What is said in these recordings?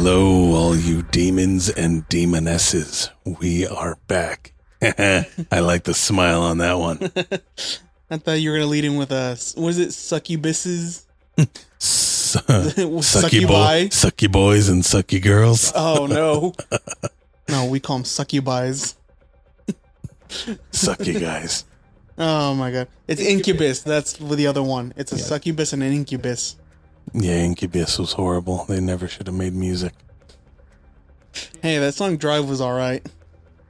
Hello, all you demons and demonesses. We are back. I like the smile on that one. I thought you were gonna lead in with uh, us. what is it, succubuses? S- sucky, Succubi? boy, sucky boys and sucky girls. Oh no, no, we call them succubis. Sucky guys. Oh my god, it's incubus. That's the other one. It's a succubus and an incubus. Yeah, Incubus was horrible. They never should have made music. Hey, that song "Drive" was all right.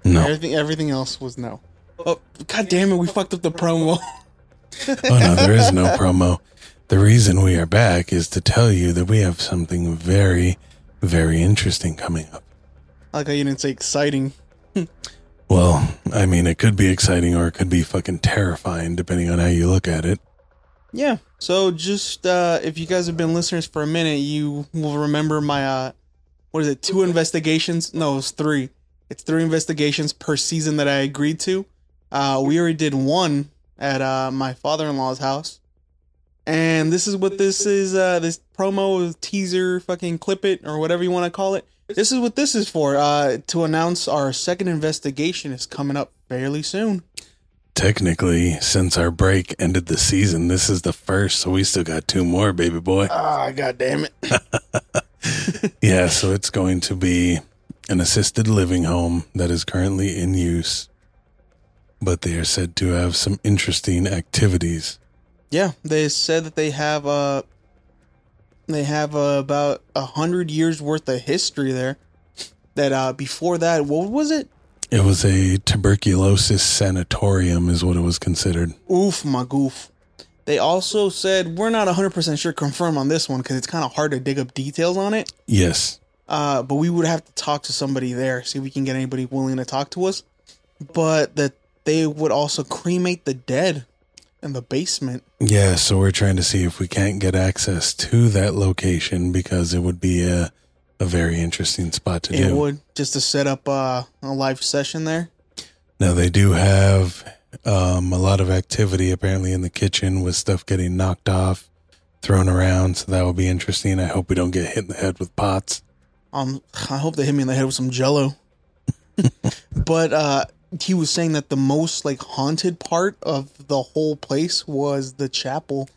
No. Everything, everything else was no. Oh, god damn it, we fucked up the promo. Oh no, there is no promo. The reason we are back is to tell you that we have something very, very interesting coming up. I like how you didn't say exciting. Well, I mean, it could be exciting or it could be fucking terrifying, depending on how you look at it. Yeah. So just uh if you guys have been listeners for a minute, you will remember my uh what is it, two investigations? No, it's three. It's three investigations per season that I agreed to. Uh we already did one at uh my father-in-law's house. And this is what this is uh this promo teaser fucking clip it or whatever you want to call it. This is what this is for. Uh to announce our second investigation is coming up fairly soon. Technically, since our break ended the season, this is the first, so we still got two more, baby boy. Ah, god damn it. Yeah, so it's going to be an assisted living home that is currently in use, but they are said to have some interesting activities. Yeah, they said that they have uh they have uh, about a hundred years worth of history there. That uh before that, what was it? It was a tuberculosis sanatorium, is what it was considered. Oof, my goof. They also said we're not hundred percent sure confirm on this one because it's kind of hard to dig up details on it. Yes. Uh, but we would have to talk to somebody there, see if we can get anybody willing to talk to us. But that they would also cremate the dead in the basement. Yeah, so we're trying to see if we can't get access to that location because it would be a, a very interesting spot to It do. would just to set up uh, a live session there. Now they do have um, a lot of activity apparently in the kitchen with stuff getting knocked off, thrown around. So that will be interesting. I hope we don't get hit in the head with pots. Um, I hope they hit me in the head with some jello. but uh, he was saying that the most like haunted part of the whole place was the chapel,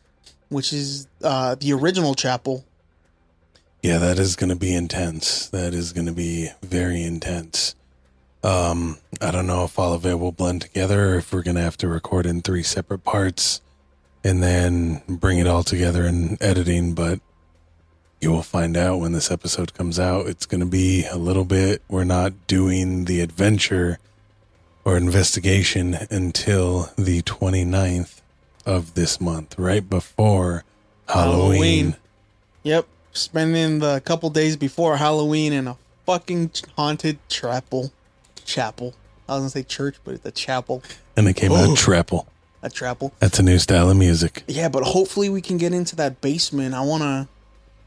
which is uh the original chapel. Yeah, that is going to be intense. That is going to be very intense. Um, I don't know if all of it will blend together or if we're going to have to record in three separate parts and then bring it all together in editing, but you will find out when this episode comes out. It's going to be a little bit, we're not doing the adventure or investigation until the 29th of this month, right before Halloween. Halloween. Yep, spending the couple days before Halloween in a fucking haunted chapel. Chapel. I was gonna say church, but it's a chapel. And it came out Treple. A chapel. That's a new style of music. Yeah, but hopefully we can get into that basement. I wanna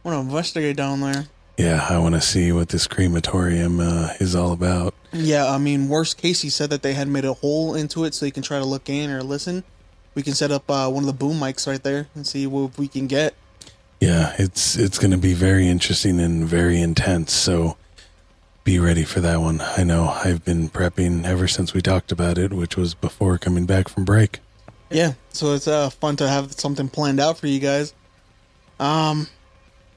wanna investigate down there. Yeah, I want to see what this crematorium uh, is all about. Yeah, I mean, worst case, he said that they had made a hole into it so you can try to look in or listen. We can set up uh, one of the boom mics right there and see what we can get. Yeah, it's it's going to be very interesting and very intense. So be ready for that one. I know I've been prepping ever since we talked about it, which was before coming back from break. Yeah, so it's uh, fun to have something planned out for you guys. Um,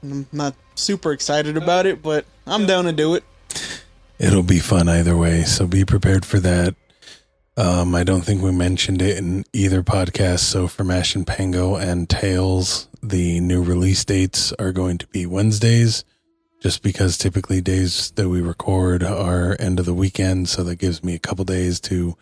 I'm not super excited about it, but I'm down to do it. It'll be fun either way, so be prepared for that. Um, I don't think we mentioned it in either podcast. So for Mash and Pango and Tails, the new release dates are going to be Wednesdays, just because typically days that we record are end of the weekend. So that gives me a couple days to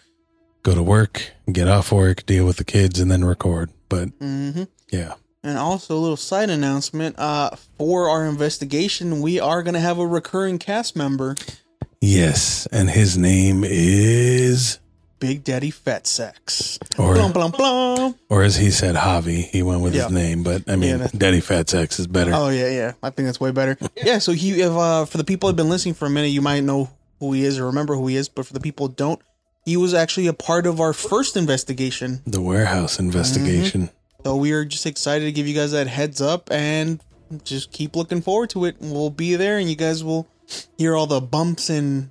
go to work, get off work, deal with the kids, and then record. But hmm yeah, And also a little side announcement. Uh, for our investigation, we are gonna have a recurring cast member, yes, and his name is, Big Daddy Fat Sex. or Blum blum blum. or as he said, Javi. He went with Yeah. his name, but I mean, Yeah, Daddy Fat Sex is better. Oh yeah, yeah. I think that's way better. Yeah. So he, if uh, for the people who've been listening for a minute, you might know who he is or remember who he is. But for the people who don't, he was actually a part of our first investigation. The warehouse investigation. So we are just excited to give you guys that heads up and just keep looking forward to it. We'll be there, and you guys will hear all the bumps and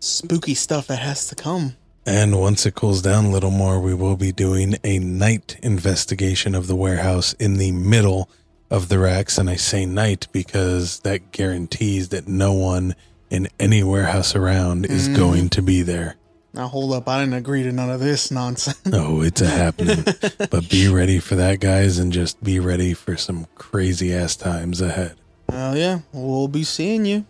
spooky stuff that has to come. And once it cools down a little more, we will be doing a night investigation of the warehouse in the middle of the racks. And I say night because that guarantees that no one in any warehouse around is Mm. going to be there. Now hold up, I didn't agree to none of this nonsense. Oh, it's a happening. but be ready for that, guys, and just be ready for some crazy ass times ahead. Well, yeah, we'll be seeing you.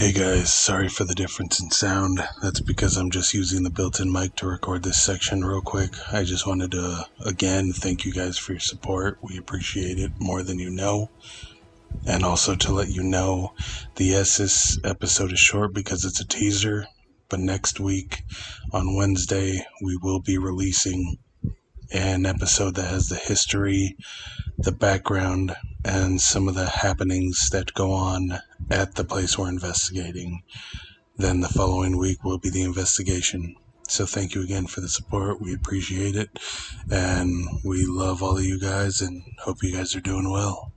Hey guys, sorry for the difference in sound. That's because I'm just using the built in mic to record this section real quick. I just wanted to, again, thank you guys for your support. We appreciate it more than you know. And also to let you know, the this episode is short because it's a teaser. But next week, on Wednesday, we will be releasing an episode that has the history, the background, and some of the happenings that go on at the place we're investigating. Then the following week will be the investigation. So thank you again for the support. We appreciate it. And we love all of you guys and hope you guys are doing well.